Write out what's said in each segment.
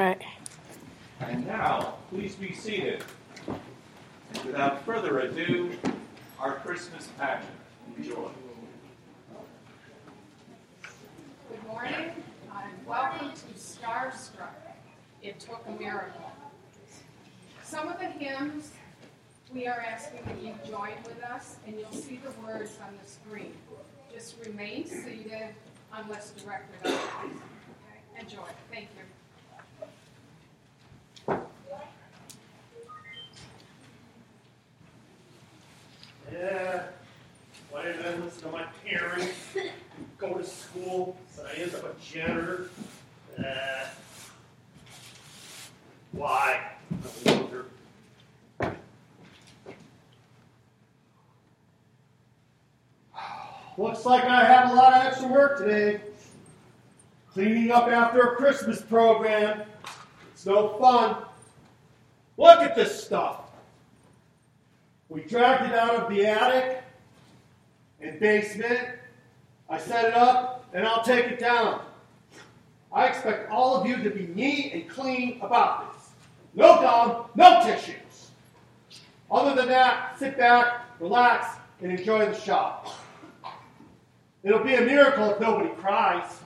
All right. And now, please be seated. And without further ado, our Christmas pageant. Enjoy. Good morning, and welcome to Starstruck. It took a miracle. Some of the hymns we are asking that you join with us, and you'll see the words on the screen. Just remain seated unless directed otherwise. Okay? Enjoy. Thank you. Yeah, why didn't I listen to my parents? Go to school, but I end up a janitor. Uh, why? Looks like I have a lot of extra work today. Cleaning up after a Christmas program. It's no fun. Look at this stuff. We dragged it out of the attic and basement. I set it up and I'll take it down. I expect all of you to be neat and clean about this. No gum, no tissues. Other than that, sit back, relax, and enjoy the shop. It'll be a miracle if nobody cries.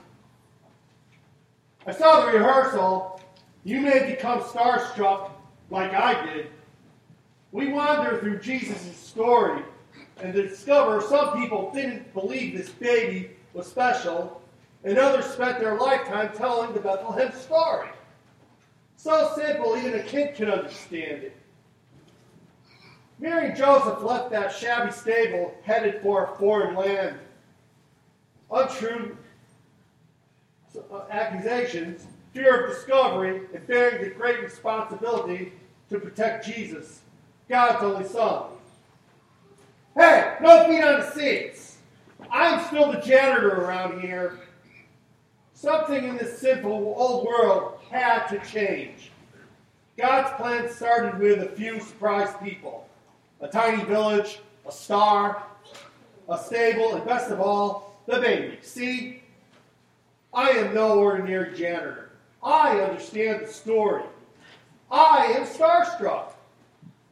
I saw the rehearsal. You may become starstruck like I did. We wander through Jesus' story and discover some people didn't believe this baby was special, and others spent their lifetime telling the Bethlehem story. So simple, even a kid can understand it. Mary and Joseph left that shabby stable headed for a foreign land. Untrue accusations, fear of discovery, and bearing the great responsibility to protect Jesus, God's only Son. Hey, no feet on the seats. I'm still the janitor around here. Something in this simple old world had to change. God's plan started with a few surprised people a tiny village, a star, a stable, and best of all, the baby. See, I am no ordinary janitor. I understand the story. I am starstruck.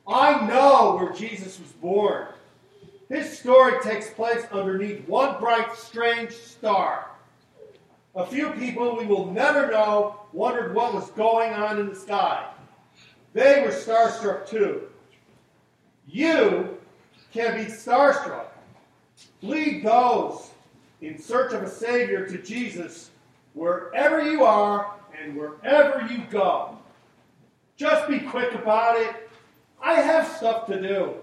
I know where Jesus was born. His story takes place underneath one bright, strange star. A few people we will never know wondered what was going on in the sky. They were starstruck too. You can be starstruck. Lead those in search of a Savior to Jesus wherever you are and wherever you go. Just be quick about it. I have stuff to do.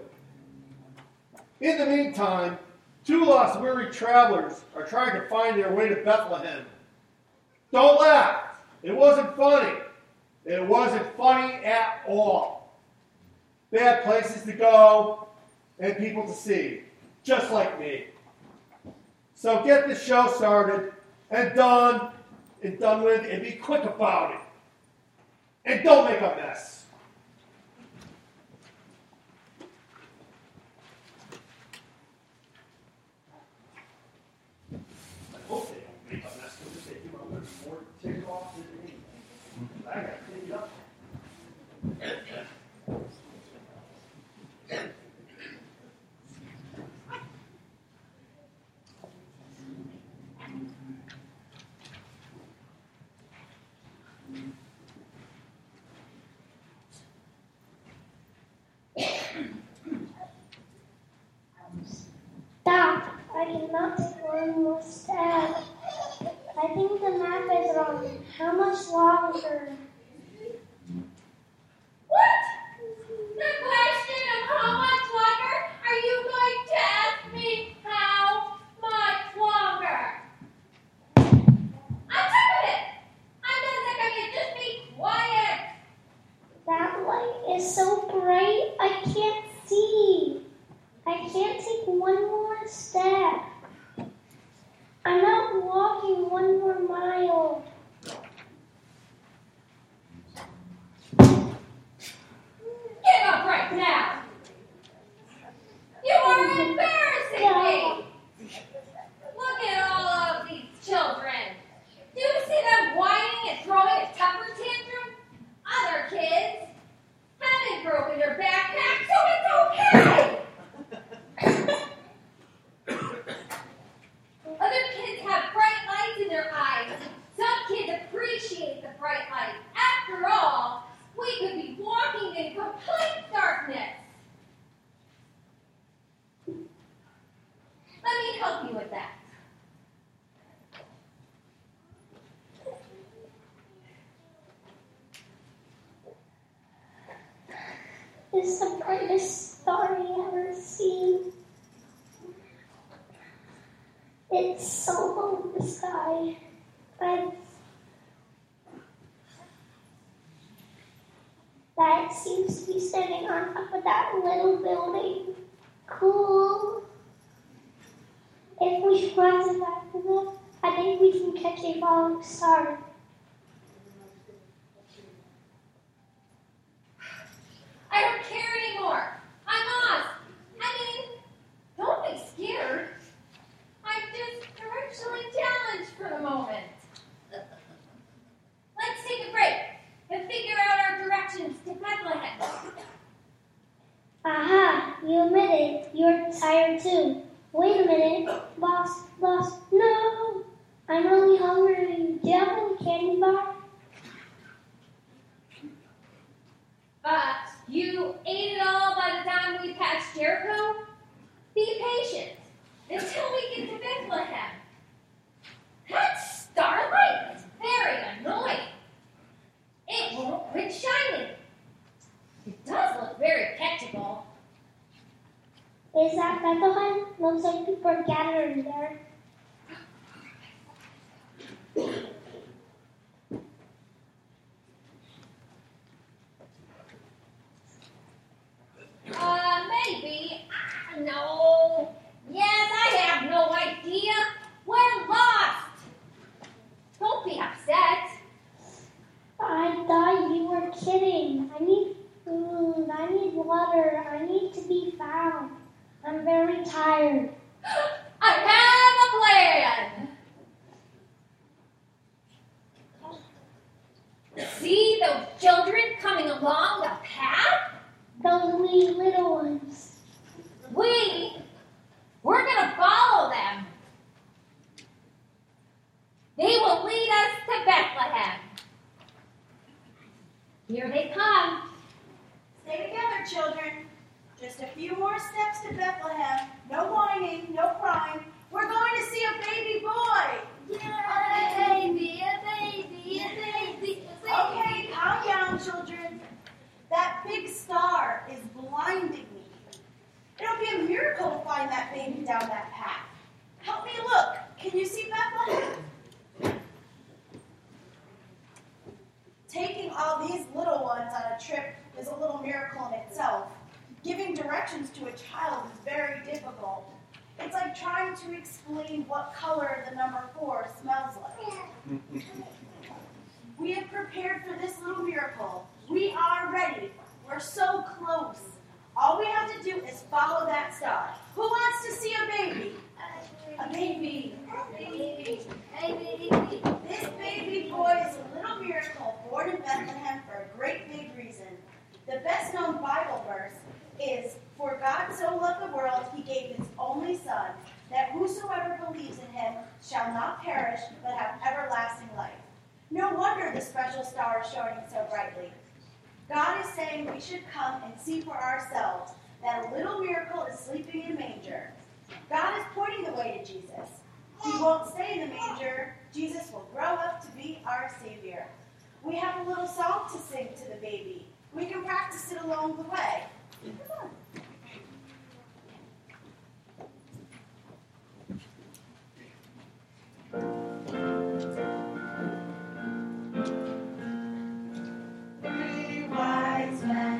In the meantime, two lost weary travelers are trying to find their way to Bethlehem. Don't laugh. It wasn't funny. It wasn't funny at all. They had places to go and people to see, just like me. So get the show started and done and done with and be quick about it. And don't make a mess. I hope they don't make a mess because they do a little more tick off than me. I gotta clean it up. Stop! I cannot take one more step. I think the map is wrong. How much longer? What? The question of how much longer? Are you going to ask me how much longer? I'm tired of it. I'm not sick of it. Just be quiet. That light is so bright I can't see. I can't take one more step. I'm not walking one more mile. Get up right now. You are embarrassing me. Look at all of these children. Do you see them whining and throwing a temper tantrum? is the brightest star I ever seen. It's so low in the sky. And that seems to be standing on top of that little building. Cool. If we fly to that enough, I think we can catch a falling star. I don't care anymore. I'm Oz. I mean, don't be scared. I'm just directionally challenged for the moment. Let's take a break and figure out our directions to Bethlehem. Aha, you admitted you're tired too. Wait a minute, boss, boss, no! I'm really hungry. Do you have any candy bar? Uh, you ate it all by the time we passed Jericho? Be patient until we get to Bethlehem. That starlight is very annoying. It won't quit shining. It does look very catchable. Is that Bethlehem? Looks like people are gathering there. Uh, maybe. I know. Yes, I have no idea. We're lost. Don't be upset. I thought you were kidding. I need food. I need water. I need to be found. I'm very tired. I have a plan. See those children coming along the path? Those wee little ones. We, we're gonna follow them. They will lead us to Bethlehem. Here they come. Stay together, children. Just a few more steps to Bethlehem. No whining, no crying. We're going to see a baby boy. A baby, a baby, a baby, a Okay, calm down, children. That big star is blinding me. It'll be a miracle to find that baby down that path. Help me look. Can you see Bethlehem? Taking all these little ones on a trip is a little miracle in itself. Giving directions to a child is very difficult. It's like trying to explain what color the number four smells like. We have prepared for this little miracle. We are ready. We're so close. All we have to do is follow that star. Who wants to see a baby? A baby. A baby. A baby. This baby boy is a little miracle born in Bethlehem for a great big reason. The best known Bible verse is For God so loved the world, he gave his only Son, that whosoever believes in him shall not perish, but have everlasting life. No wonder the special star is shining so brightly. God is saying we should come and see for ourselves that a little miracle is sleeping in a manger. God is pointing the way to Jesus. He won't stay in the manger. Jesus will grow up to be our Savior. We have a little song to sing to the baby. We can practice it along the way. Wise men,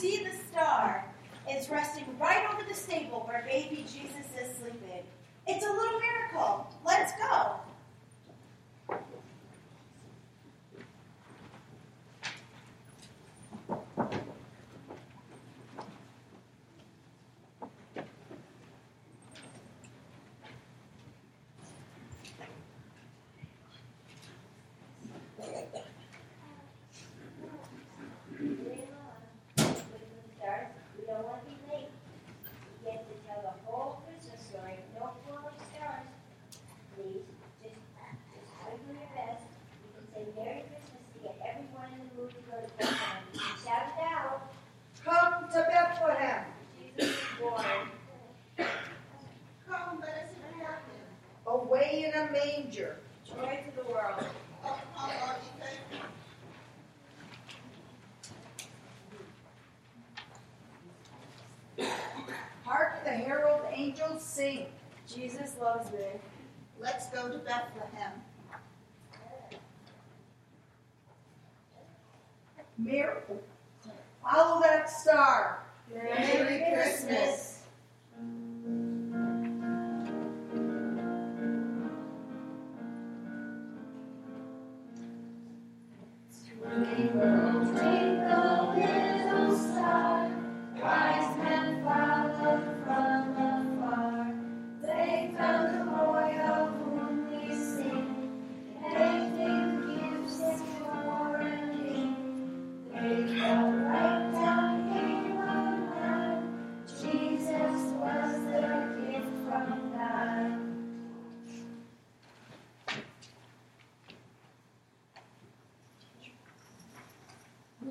see the star. It's resting right over the stable where baby Jesus is sleeping. It's a little miracle. Let's go.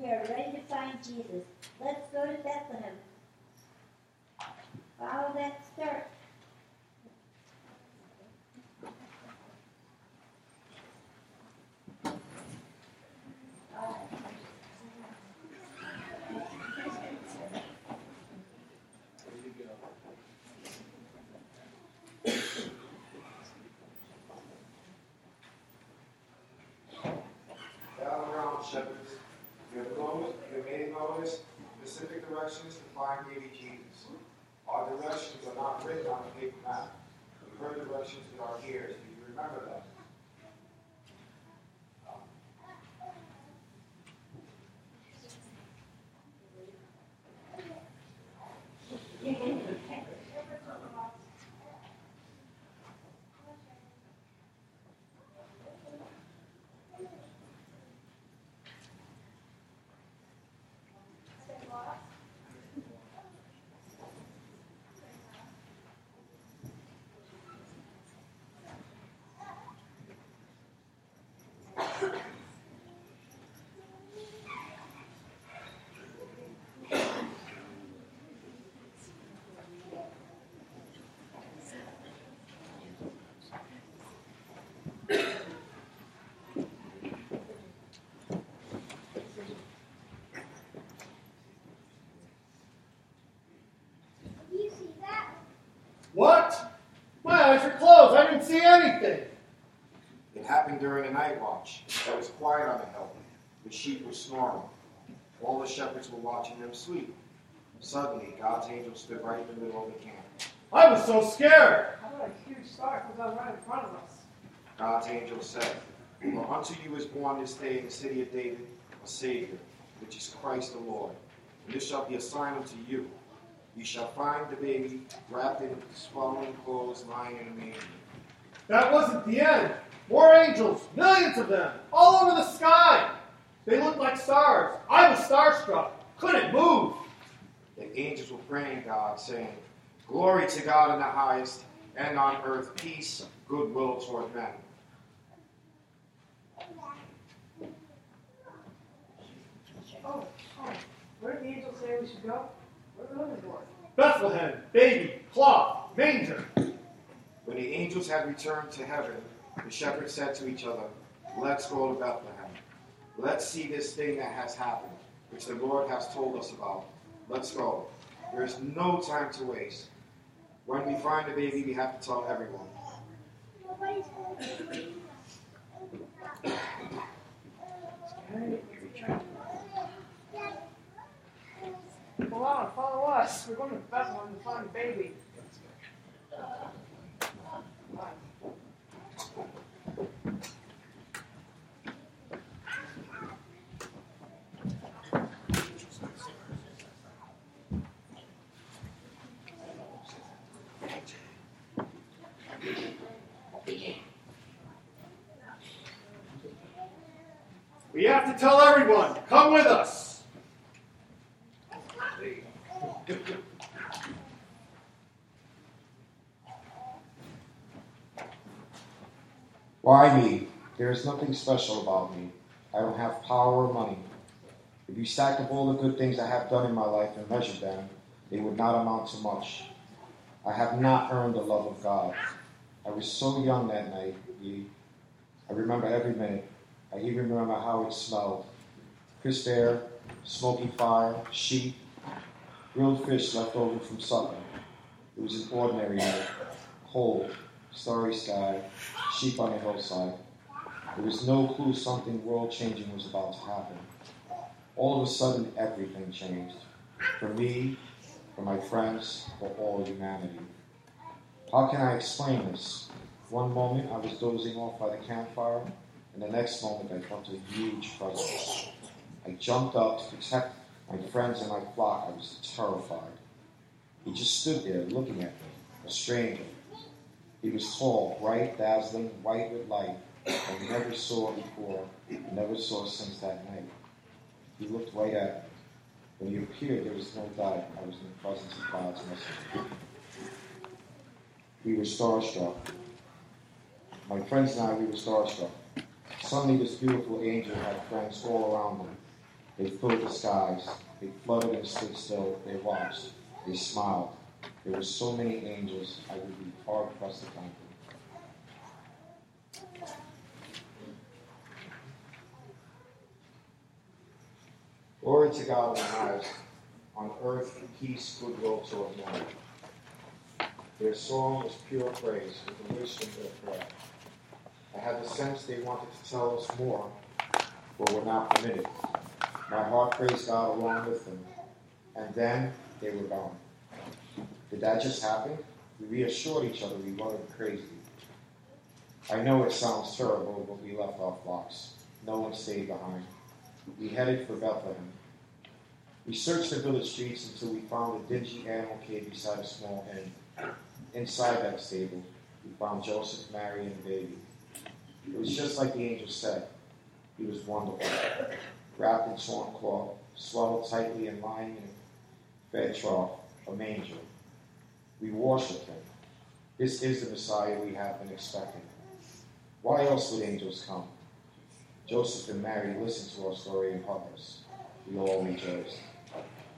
We are ready to find Jesus. Let's go to Bethlehem. Follow that star. Gather around, shepherds. You have noticed, you have made notice specific directions to find baby Jesus. Our directions are not written on a paper map. We heard directions with our ears. Do you remember them? You see that? What? My eyes are closed. I didn't see anything. It happened during a night watch. It was quiet on the hill. The sheep were snoring. All the shepherds were watching them sleep. Suddenly, God's angel stood right in the middle of the camp. I was so scared. How about a huge star comes out right in front of us? God's angel said, For unto you is born this day in the city of David a Savior, which is Christ the Lord. And this shall be a sign unto you. You shall find the baby wrapped in swaddling clothes, lying in a manger. That wasn't the end. More angels, millions of them, all over the sky. They looked like stars. I was starstruck. Couldn't move. The angels were praying God, saying, Glory to God in the highest, and on earth peace, goodwill toward men. Oh, oh. Where did the angel say we should go? Bethlehem, baby, cloth, manger. When the angels had returned to heaven, the shepherds said to each other, Let's go to Bethlehem. Let's see this thing that has happened, which the Lord has told us about. Let's go. There is no time to waste. When we find the baby, we have to tell everyone. Nobody's home. Come on, follow us. We're going to Bethlehem to find the baby. We have to tell everyone. Come with us. Why me? There is nothing special about me. I don't have power or money. If you stacked up all the good things I have done in my life and measured them, they would not amount to much. I have not earned the love of God. I was so young that night. We, I remember every minute. I even remember how it smelled. Crisp air, smoky fire, sheep, grilled fish left over from supper. It was an ordinary night. Cold, starry sky, sheep on the hillside. There was no clue something world changing was about to happen. All of a sudden, everything changed. For me, for my friends, for all humanity. How can I explain this? One moment I was dozing off by the campfire, and the next moment I felt a huge presence. I jumped up to protect my friends and my flock. I was terrified. He just stood there looking at me, a stranger. He was tall, bright, dazzling, white with light, I never saw before, never saw since that night. He looked right at me. When he appeared, there was no doubt I was in the presence of God's messenger. We were starstruck. My friends and I, we were starstruck. Suddenly, this beautiful angel had friends all around them. They filled the skies. They fluttered and stood still. They watched. They smiled. There were so many angels, I would be hard pressed to count them. Glory to God in the highest. On earth, peace, goodwill toward men. Their song was pure praise with the wisdom of their prayer. I had the sense they wanted to tell us more, but were not permitted. My heart praised God along with them, and then they were gone. Did that just happen? We reassured each other we weren't crazy. I know it sounds terrible, but we left our flocks. No one stayed behind. We headed for Bethlehem. We searched the village streets until we found a dingy animal cave beside a small inn. Inside that stable, we found Joseph, Mary, and the baby. It was just like the angel said. He was wonderful, wrapped in swan cloth, swaddled tightly and lying in a fed trough, a manger. We worshiped him. This is the Messiah we have been expecting. Why else would angels come? Joseph and Mary listened to our story and hugged us. We all rejoiced.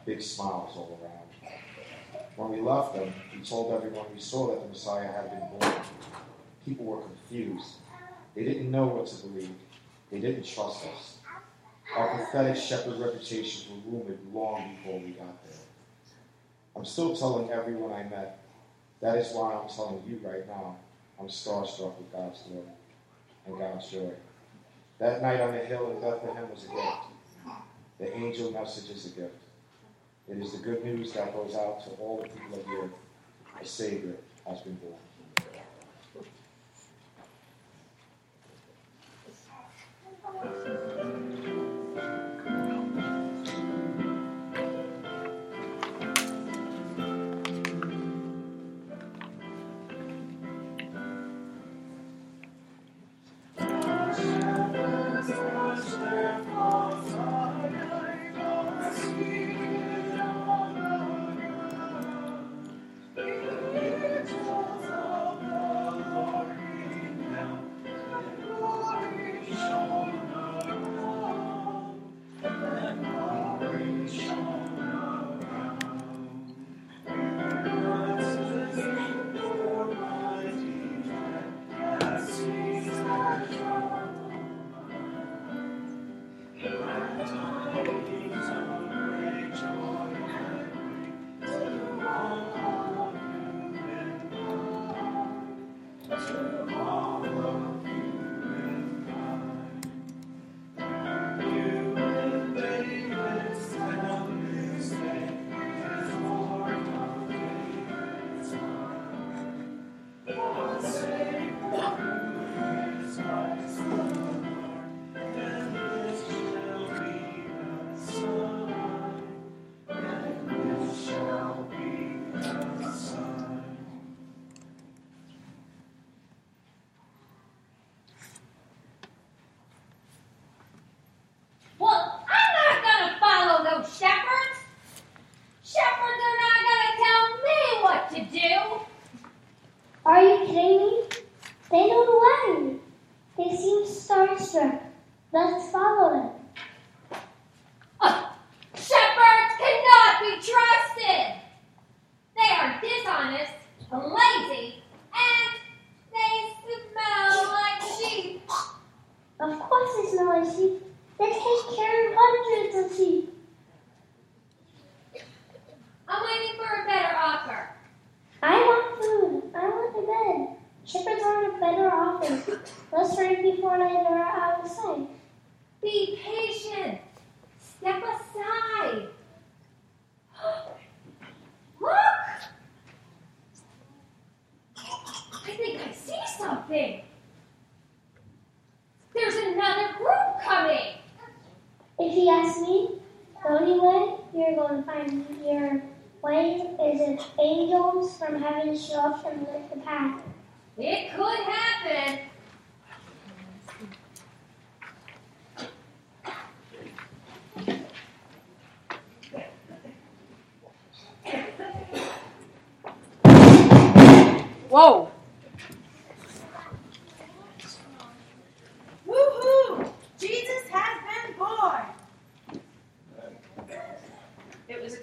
Big smiles all around. When we left them, we told everyone we saw that the Messiah had been born. People were confused. They didn't know what to believe. They didn't trust us. Our pathetic shepherd reputations were rumored long before we got there. I'm still telling everyone I met. That is why I'm telling you right now. I'm starstruck with God's glory and God's joy. That night on the hill in Bethlehem was a gift. The angel message is a gift. It is the good news that goes out to all the people of the earth. A Savior has been born. Well,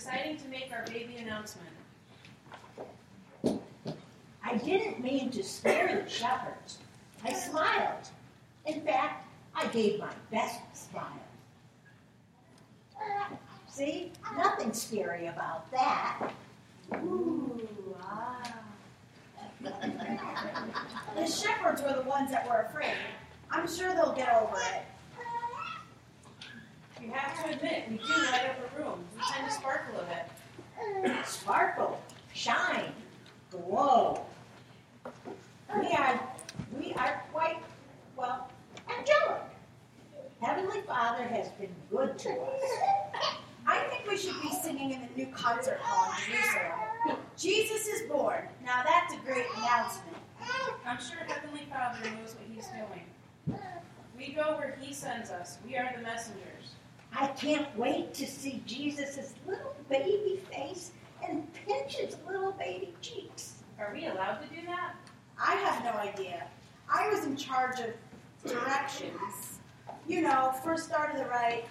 Exciting to make our baby announcement. I didn't mean to scare the shepherds. I smiled. In fact, I gave my best smile. See, nothing scary about that. Ooh, ah. The shepherds were the ones that were afraid. I'm sure they'll get over it. You have to admit, we do light up a room. We tend to sparkle a bit. Sparkle, shine, glow. We are, we are quite, well, angelic. Heavenly Father has been good to us. I think we should be singing in the new concert hall in Jerusalem. Jesus is born. Now that's a great announcement. I'm sure Heavenly Father knows what He's doing. We go where He sends us. We are the messengers. I can't wait to see Jesus' little baby face and pinch his little baby cheeks. Are we allowed to do that? I have no idea. I was in charge of directions. You know, first start to the right.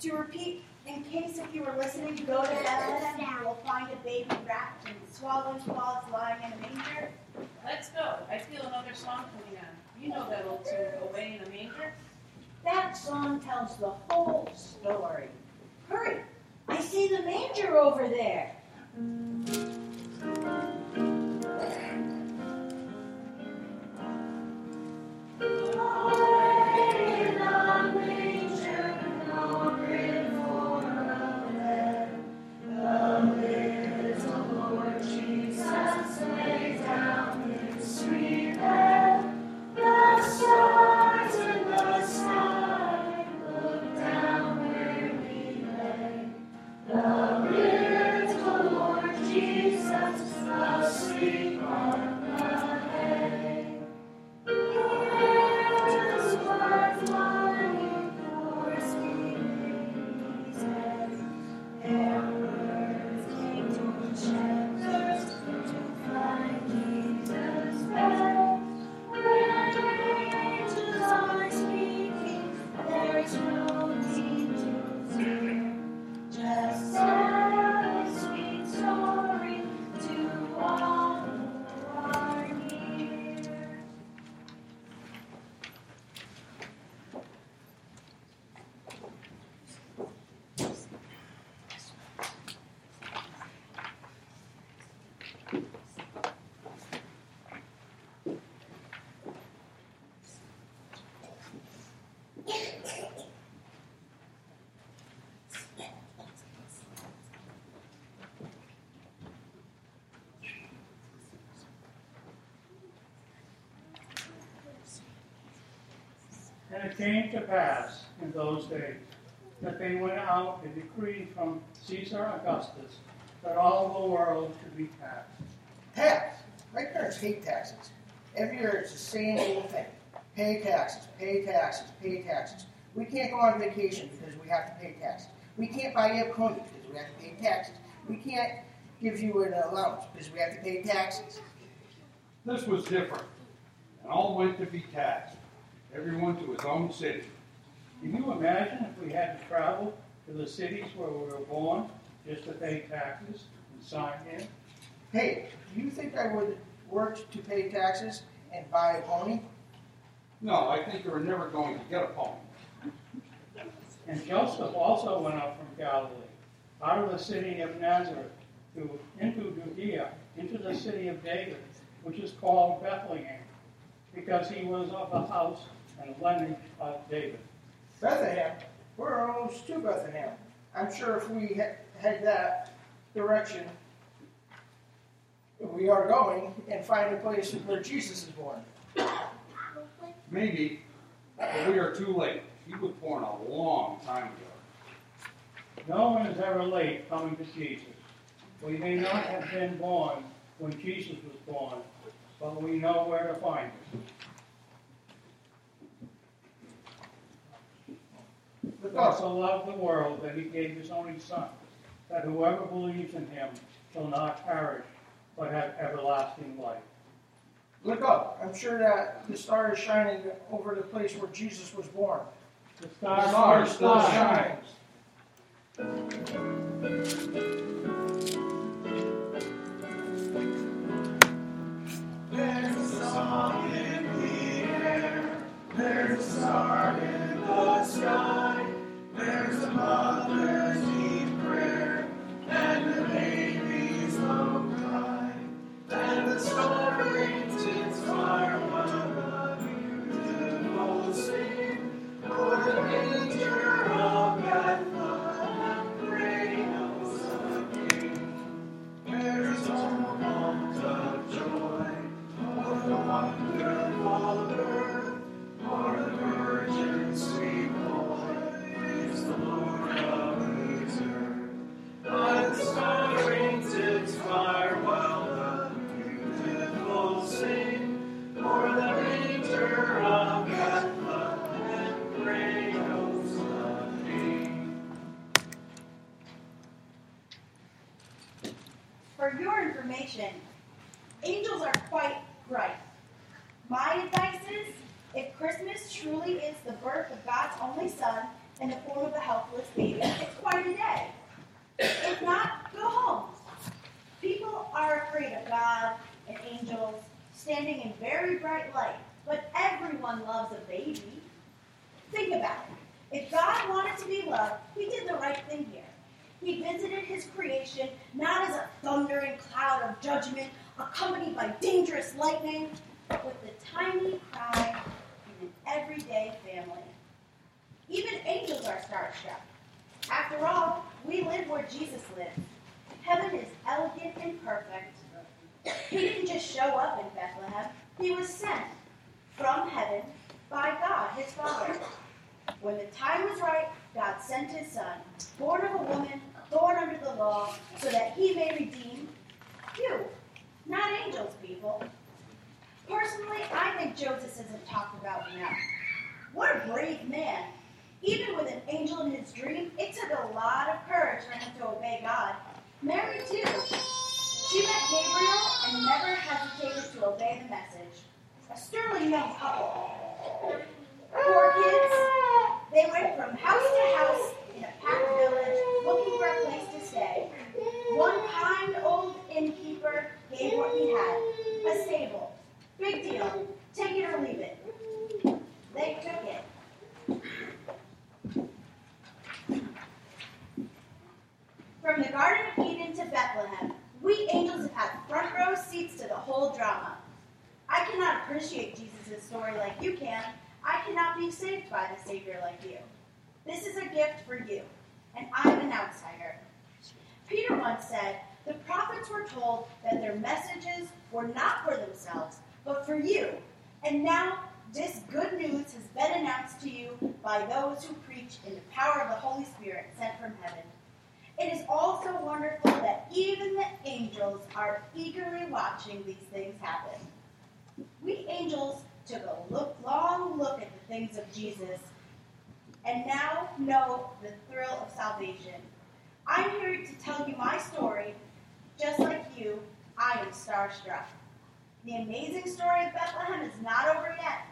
To repeat, in case if you were listening, go to Bethlehem, and you will find a baby wrapped in swaddling cloths lying in a manger. Let's go. I feel another song coming on. You know that old tune, Away in a Manger? That song tells the whole story. Hurry, I see the manger over there. And it came to pass in those days that they went out a decree from Caesar Augustus that all the world should be taxed. Tax. My parents hate taxes. Every year it's the same old thing. Pay taxes, pay taxes, pay taxes. We can't go on vacation because we have to pay taxes. We can't buy you a pony because we have to pay taxes. We can't give you an allowance because we have to pay taxes. This was different, and all went to be taxed, everyone to his own city. Can you imagine if we had to travel to the cities where we were born just to pay taxes and sign in? Hey, do you think I would work to pay taxes and buy a pony? No, I think you're never going to get a pony. And Joseph also went up from Galilee, out of the city of Nazareth, to, into Judea, into the city of David, which is called Bethlehem, because he was of the house and lineage of David. Bethlehem. We're almost to Bethlehem. I'm sure if we he- head that direction, we are going and find a place where Jesus is born. Maybe, but we are too late. He was born a long time ago. No one is ever late coming to Jesus. We may not have been born when Jesus was born, but we know where to find him. God so loved the world that he gave his only Son, that whoever believes in him shall not perish, but have everlasting life. Look up. I'm sure that the star is shining over the place where Jesus was born. The star, star still shines. There's After all, we live where Jesus lives. Heaven is elegant and perfect. He didn't just show up in Bethlehem, he was sent from heaven by God, his Father. When the time was right, God sent his Son, born of a woman, born under the law, so that he may redeem you, not angels, people. Personally, I think Joseph isn't talked about enough. What a brave man. Even with an angel in his dream, it took a lot of courage for him to obey God. Mary, too. She met Gabriel and never hesitated to obey the message. A sterling young couple. Poor kids. They went from house to house in a packed village looking for a place to stay. One kind old innkeeper gave what he had a stable. Big deal. Take it or leave it. They took it. From the Garden of Eden to Bethlehem, we angels have had front row seats to the whole drama. I cannot appreciate Jesus' story like you can. I cannot be saved by the Savior like you. This is a gift for you, and I'm an outsider. Peter once said, The prophets were told that their messages were not for themselves, but for you. And now this good news has been announced to you by those who preach in the power of the Holy Spirit sent from heaven. It is also wonderful that even the angels are eagerly watching these things happen. We angels took a look, long look at the things of Jesus and now know the thrill of salvation. I'm here to tell you my story. Just like you, I am starstruck. The amazing story of Bethlehem is not over yet.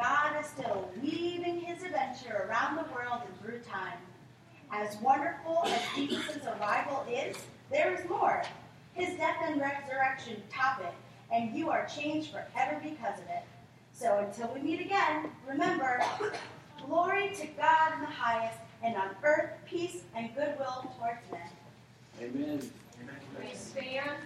God is still weaving his adventure around the world and through time. As wonderful as Jesus' arrival is, there is more. His death and resurrection top it, and you are changed forever because of it. So until we meet again, remember, glory to God in the highest, and on earth peace and goodwill towards men. Amen. Please stand.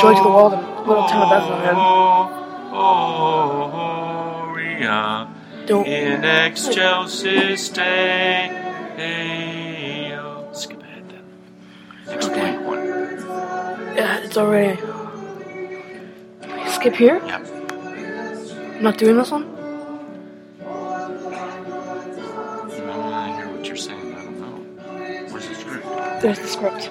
Joy to the world and little town of Bethlehem. Gloria. Don't- In excelsis Deo. Skip ahead then. Next Okay. point one. Yeah, it's already. Skip here? Yep. I'm not doing this one? I don't hear what you're saying. I don't know. Where's the script? There's the script.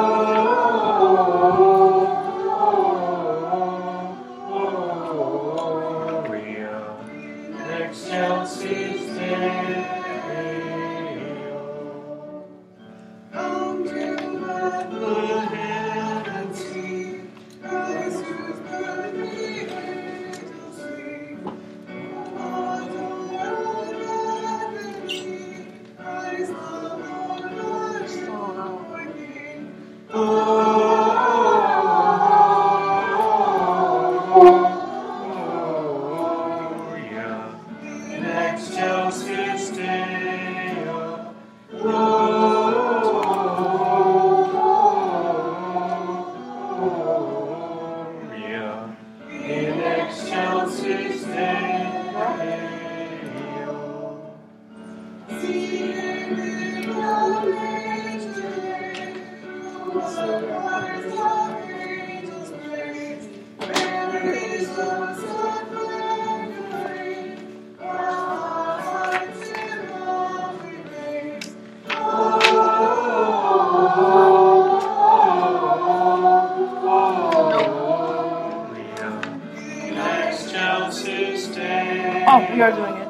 Oh, are doing it.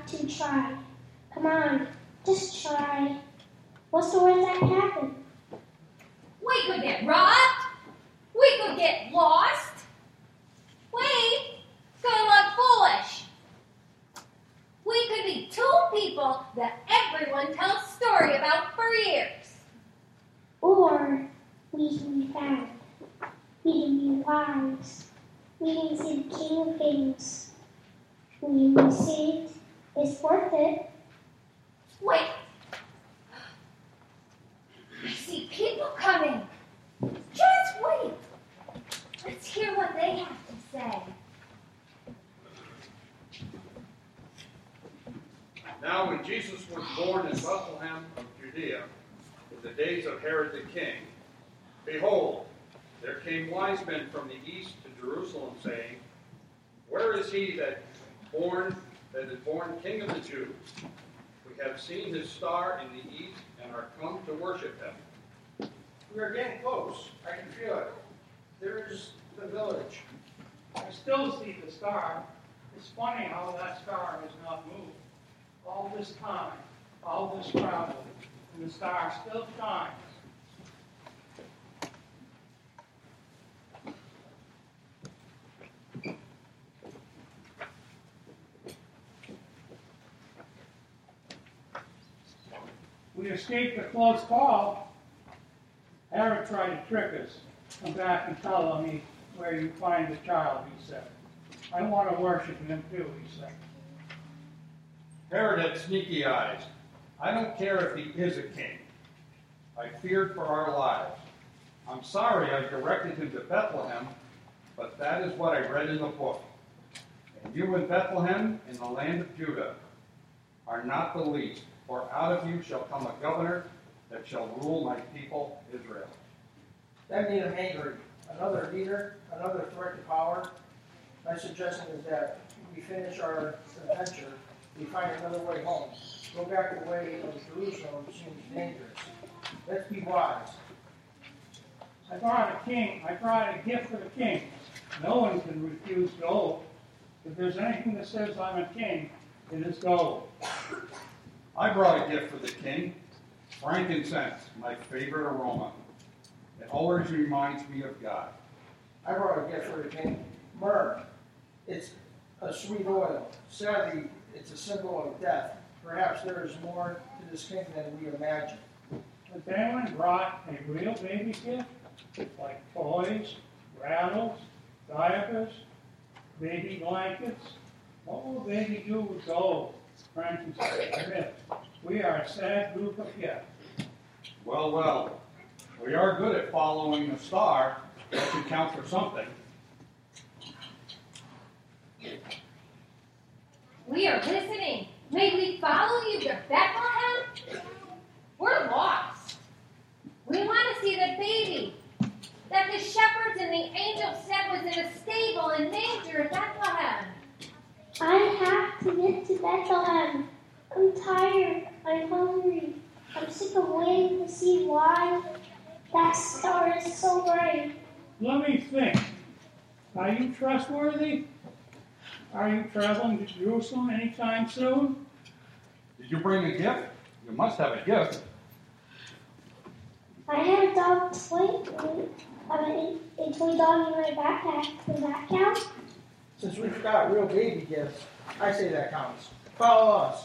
Have to try. Come on, just try. What's the worst that can happen? We could get robbed. We could get lost. We could look foolish. We could be two people that everyone tells story about for years. Or we can be found. We can be wise. We can see the King of Kings. We can be saved. It's worth it. Wait. I see people coming. Just wait. Let's hear what they have to say. Now, when Jesus was born in Bethlehem of Judea, in the days of Herod the king, behold, there came wise men from the east to Jerusalem, saying, Where is he that born that is born King of the Jews? We have seen his star in the east and are come to worship him. We are getting close. I can feel it. There is the village. I still see the star, It's funny how that star has not moved. All this time, all this travel, and the star still shines. We escaped a close call. Herod tried to trick us. Come back and tell me where you find the child, he said. I want to worship him too, he said. Herod had sneaky eyes. I don't care if he is a king. I feared for our lives. I'm sorry I directed him to Bethlehem, but that is what I read in the book. And you in Bethlehem, in the land of Judah, are not the least, for out of you shall come a governor that shall rule my people Israel. That made him angry. Another leader, another threat to power. My suggestion is that we finish our adventure, we find another way home. Go back the way of Jerusalem seems dangerous. Let's be wise. I brought a king. I brought a gift for the king. No one can refuse gold. If there's anything that says I'm a king, it is gold. I brought a gift for the king frankincense, my favorite aroma. It always reminds me of God. I brought a gift for the king. Myrrh. It's a sweet oil. Sadly, it's a symbol of death. Perhaps there is more to this king than we imagine. Has anyone brought a real baby gift? Like toys, rattles, diapers, baby blankets? What will baby do with gold, frankincense, and We are a sad group of yet. Well, well, we are good at following the star. That should count for something. We are listening. May we follow you to Bethlehem? We're lost. We want to see the baby that the shepherds and the angels said was in a stable in manger at Bethlehem. I have to get to Bethlehem. I'm tired. I'm hungry. I'm sick of waiting to see why that star is so bright. Let me think. Are you trustworthy? Are you traveling to Jerusalem anytime soon? Did you bring a gift? You must have a gift. I have a dog toy. I mean, a toy dog in my backpack. Does that count? Since we've got real baby gifts, I say that counts. Follow us.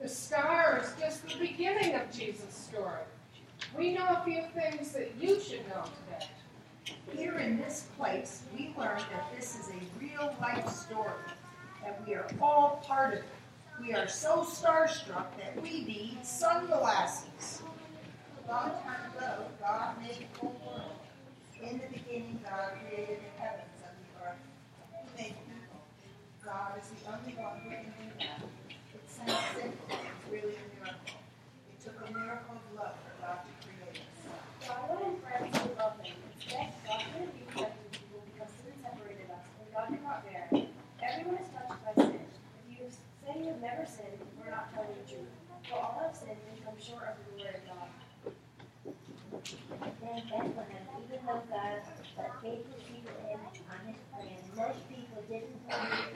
The star is just the beginning of Jesus' story. We know a few things that you should know today. Here in this place, we learned that this is a real life story, that we are all part of it. We are so starstruck that we need sunglasses. A long time ago, God made the whole world. In the beginning, God created the heavens and the earth. He made people. God is the only one who can do that. It sounds simple, but it's really a miracle. It took a miracle of love for God to create us. God wanted friends to love him. Instead, God couldn't be accepted people because sin separated us, and God did not bear. Everyone is touched by sin. If you say you have never sinned, we're not telling the truth. For all have sinned and come short of the glory of God. Then Bethlehem, even though God let faithful people in on his plan, most people didn't believe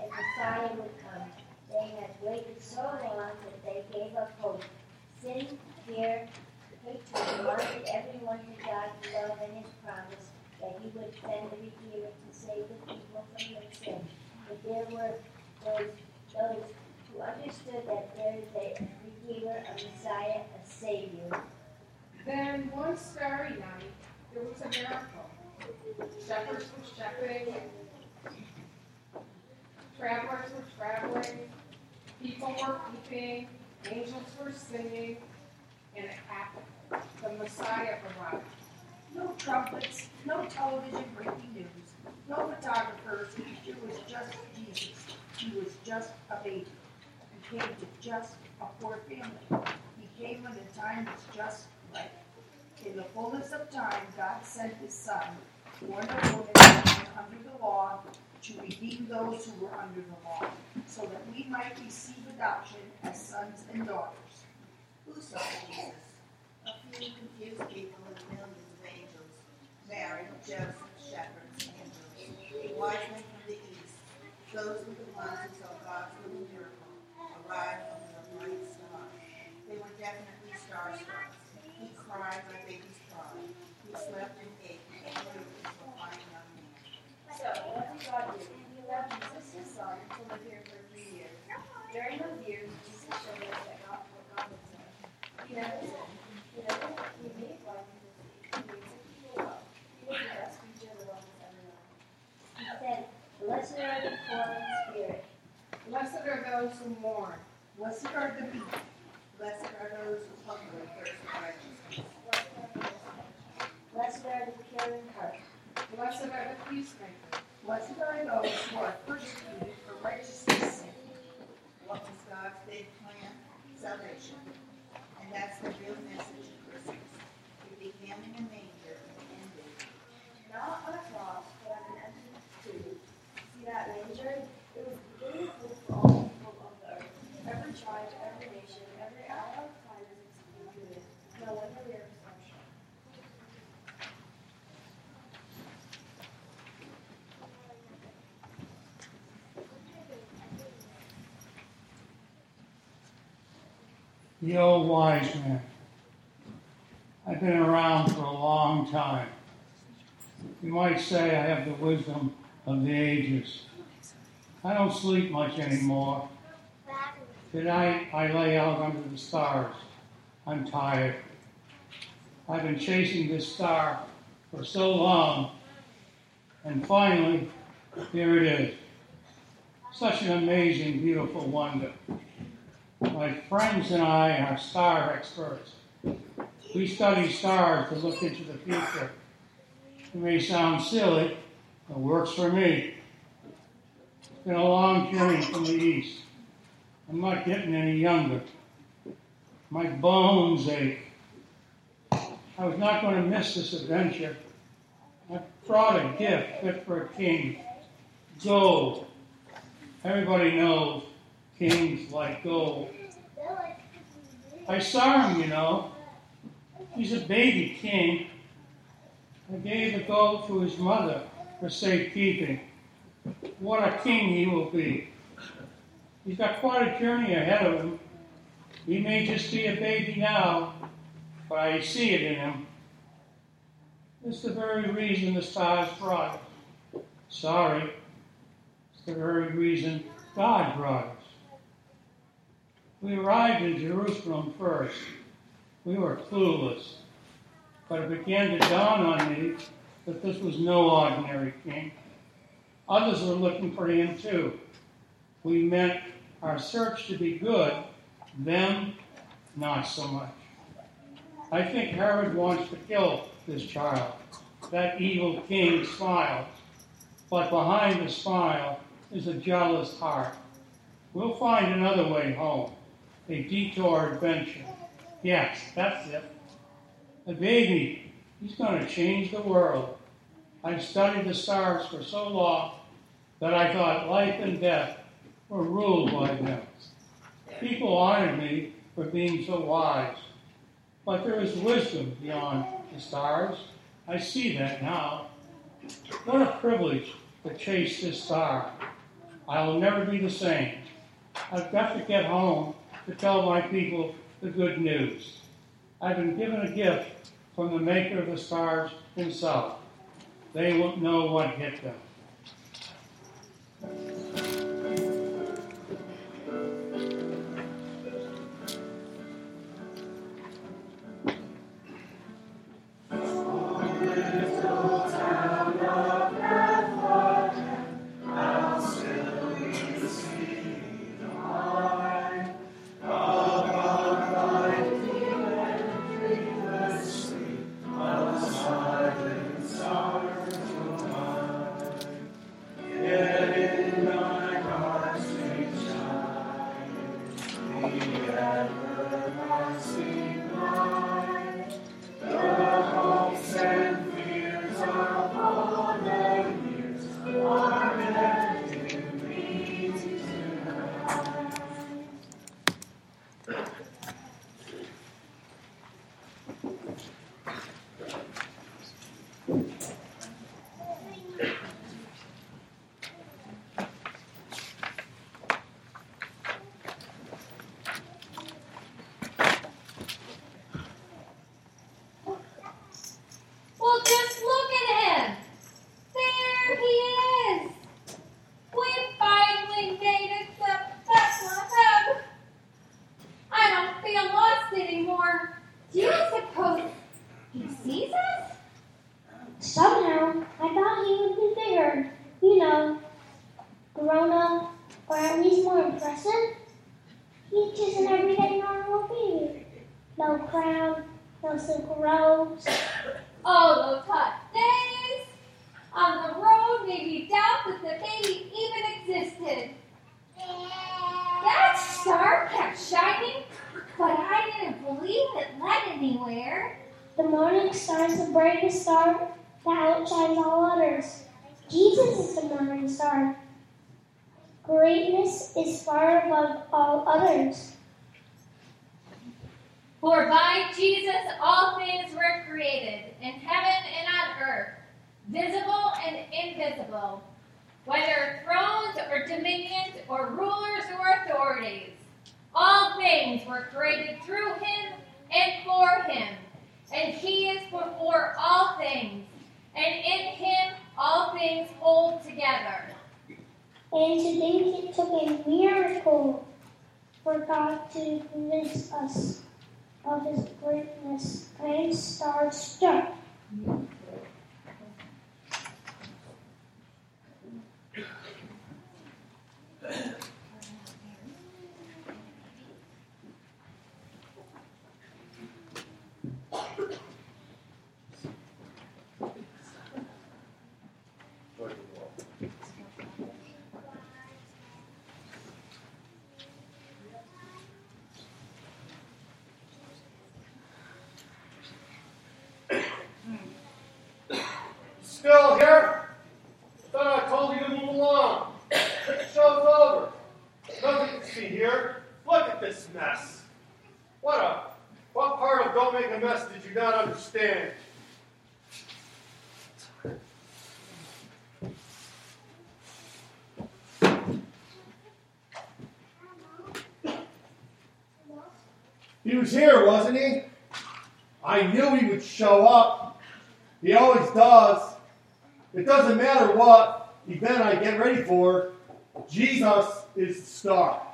a Messiah would come. They had waited so long that they gave up hope. Sin, fear, hatred reminded everyone of God's love and his promise that he would send a Redeemer to save the people from their sin. But there were those, those who understood that there is a Redeemer, a Messiah, a Savior. Then one starry night, there was a miracle. Shepherds were shepherding, travelers were traveling, people were weeping, angels were singing, and it happened. The Messiah arrived. No trumpets, no television breaking news, no photographers. It was just Jesus. He was just a baby. Came to just a poor family. He came when the time was just right. In the fullness of time, God sent his Son, born of woman, under the law, to redeem those who were under the law, so that we might receive adoption as sons and daughters. Who saw Jesus? A few confused people and millions of angels. Mary, Joseph, shepherds, angels, wise men from the east. Those were the ones who saw God's arrive from the bright star. They were definitely starstruck. He cried like babies cry. He slept and ate and into a fine young man. So, what did God do? He allowed Jesus, his son, to live here for three years. During those years, Jesus showed us that God, what God would say. He never. He never he made life he made people well. He was the best creature the world has ever known. He said, Blessed are the poor in spirit. Blessed are those who mourn. Blessed are the meek. Blessed are those who hunger and thirst for righteousness. Blessed are the in heart. Blessed are the peacemakers. Blessed are those who are persecuted for righteousness' sake. What was God's big plan? Salvation. And that's the real message of Christmas. It began in a manger and ended. Not on a cross, but on an empty tomb. See that manger? It was the beginning of hope for all people of the earth. Every tribe, every nation, every hour of time is excluded. No wonder we are special. The old wise man. I've been around for a long time. You might say I have the wisdom of the ages. I don't sleep much anymore. Tonight I lay out under the stars. I'm tired. I've been chasing this star for so long, and finally, here it is. Such an amazing, beautiful wonder. My friends and I are star experts. We study stars to look into the future. It may sound silly, but it works for me. It's been a long journey from the east. I'm not getting any younger. My bones ache. I was not going to miss this adventure. I brought a gift fit for a king. Gold. Everybody knows kings like gold. I saw him, you know. He's a baby king. I gave the gold to his mother for safekeeping. What a king he will be. He's got quite a journey ahead of him. He may just be a baby now, but I see it in him. It's the very reason the stars brought us. Sorry, it's the very reason God brought us. We arrived in Jerusalem first. We were clueless, but it began to dawn on me that this was no ordinary king. Others were looking for him too. We meant our search to be good, them, not so much. I think Herod wants to kill this child. That evil king smiles, but behind the smile is a jealous heart. We'll find another way home, a detour adventure. Yes, that's it. A baby, he's going to change the world. I've studied the stars for so long that I thought life and death were ruled by them. People honored me for being so wise. But there is wisdom beyond the stars. I see that now. What a privilege to chase this star. I will never be the same. I've got to get home to tell my people the good news. I've been given a gift from the maker of the stars himself. They won't know what hit them. Was here, wasn't he? I knew he would show up. He always does. It doesn't matter what event I get ready for, Jesus is the star.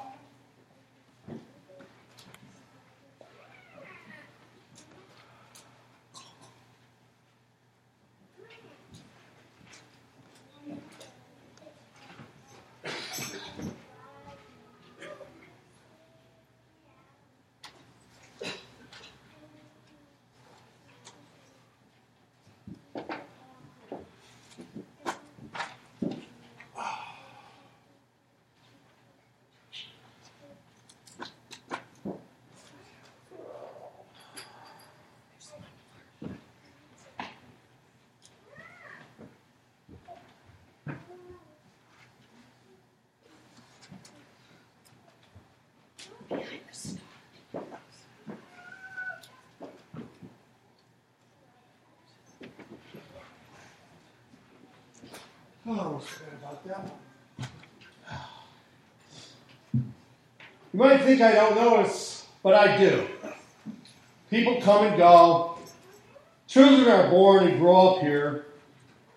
You might think I don't notice, but I do. People come and go. Children are born and grow up here.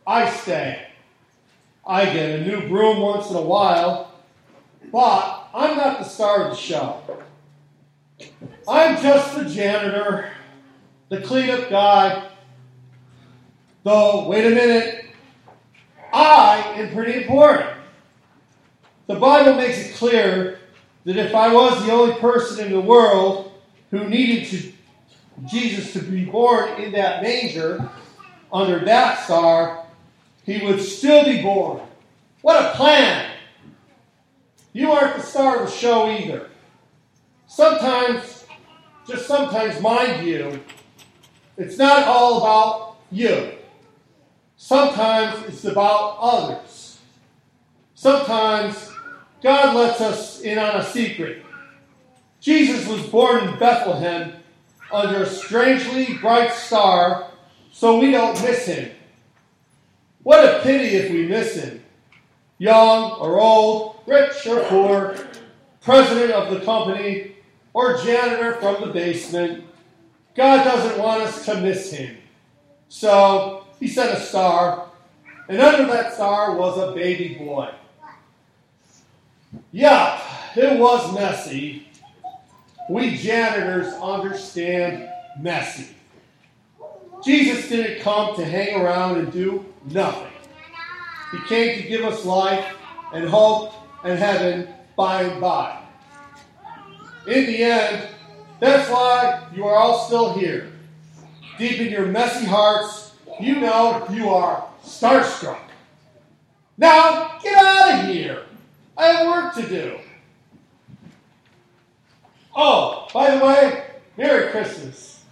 I stay. I get a new broom once in a while, but I'm not the star of the show. I'm just the janitor, the cleanup guy. Though, wait a minute, I am pretty important. The Bible makes it clear that if I was the only person in the world who needed to, Jesus to be born in that manger under that star, he would still be born. What a plan! You aren't the star of the show either. Sometimes, just sometimes, mind you, it's not all about you. Sometimes it's about others. Sometimes God lets us in on a secret. Jesus was born in Bethlehem under a strangely bright star so we don't miss him. What a pity if we miss him. Young or old, rich or poor, president of the company, or janitor from the basement. God doesn't want us to miss him. So he sent a star, and under that star was a baby boy. Yeah, it was messy. We janitors understand messy. Jesus didn't come to hang around and do nothing. He came to give us life and hope and heaven by and by. In the end, that's why you are all still here. Deep in your messy hearts, you know you are starstruck. Now, get out of here. I have work to do. Oh, by the way, Merry Christmas.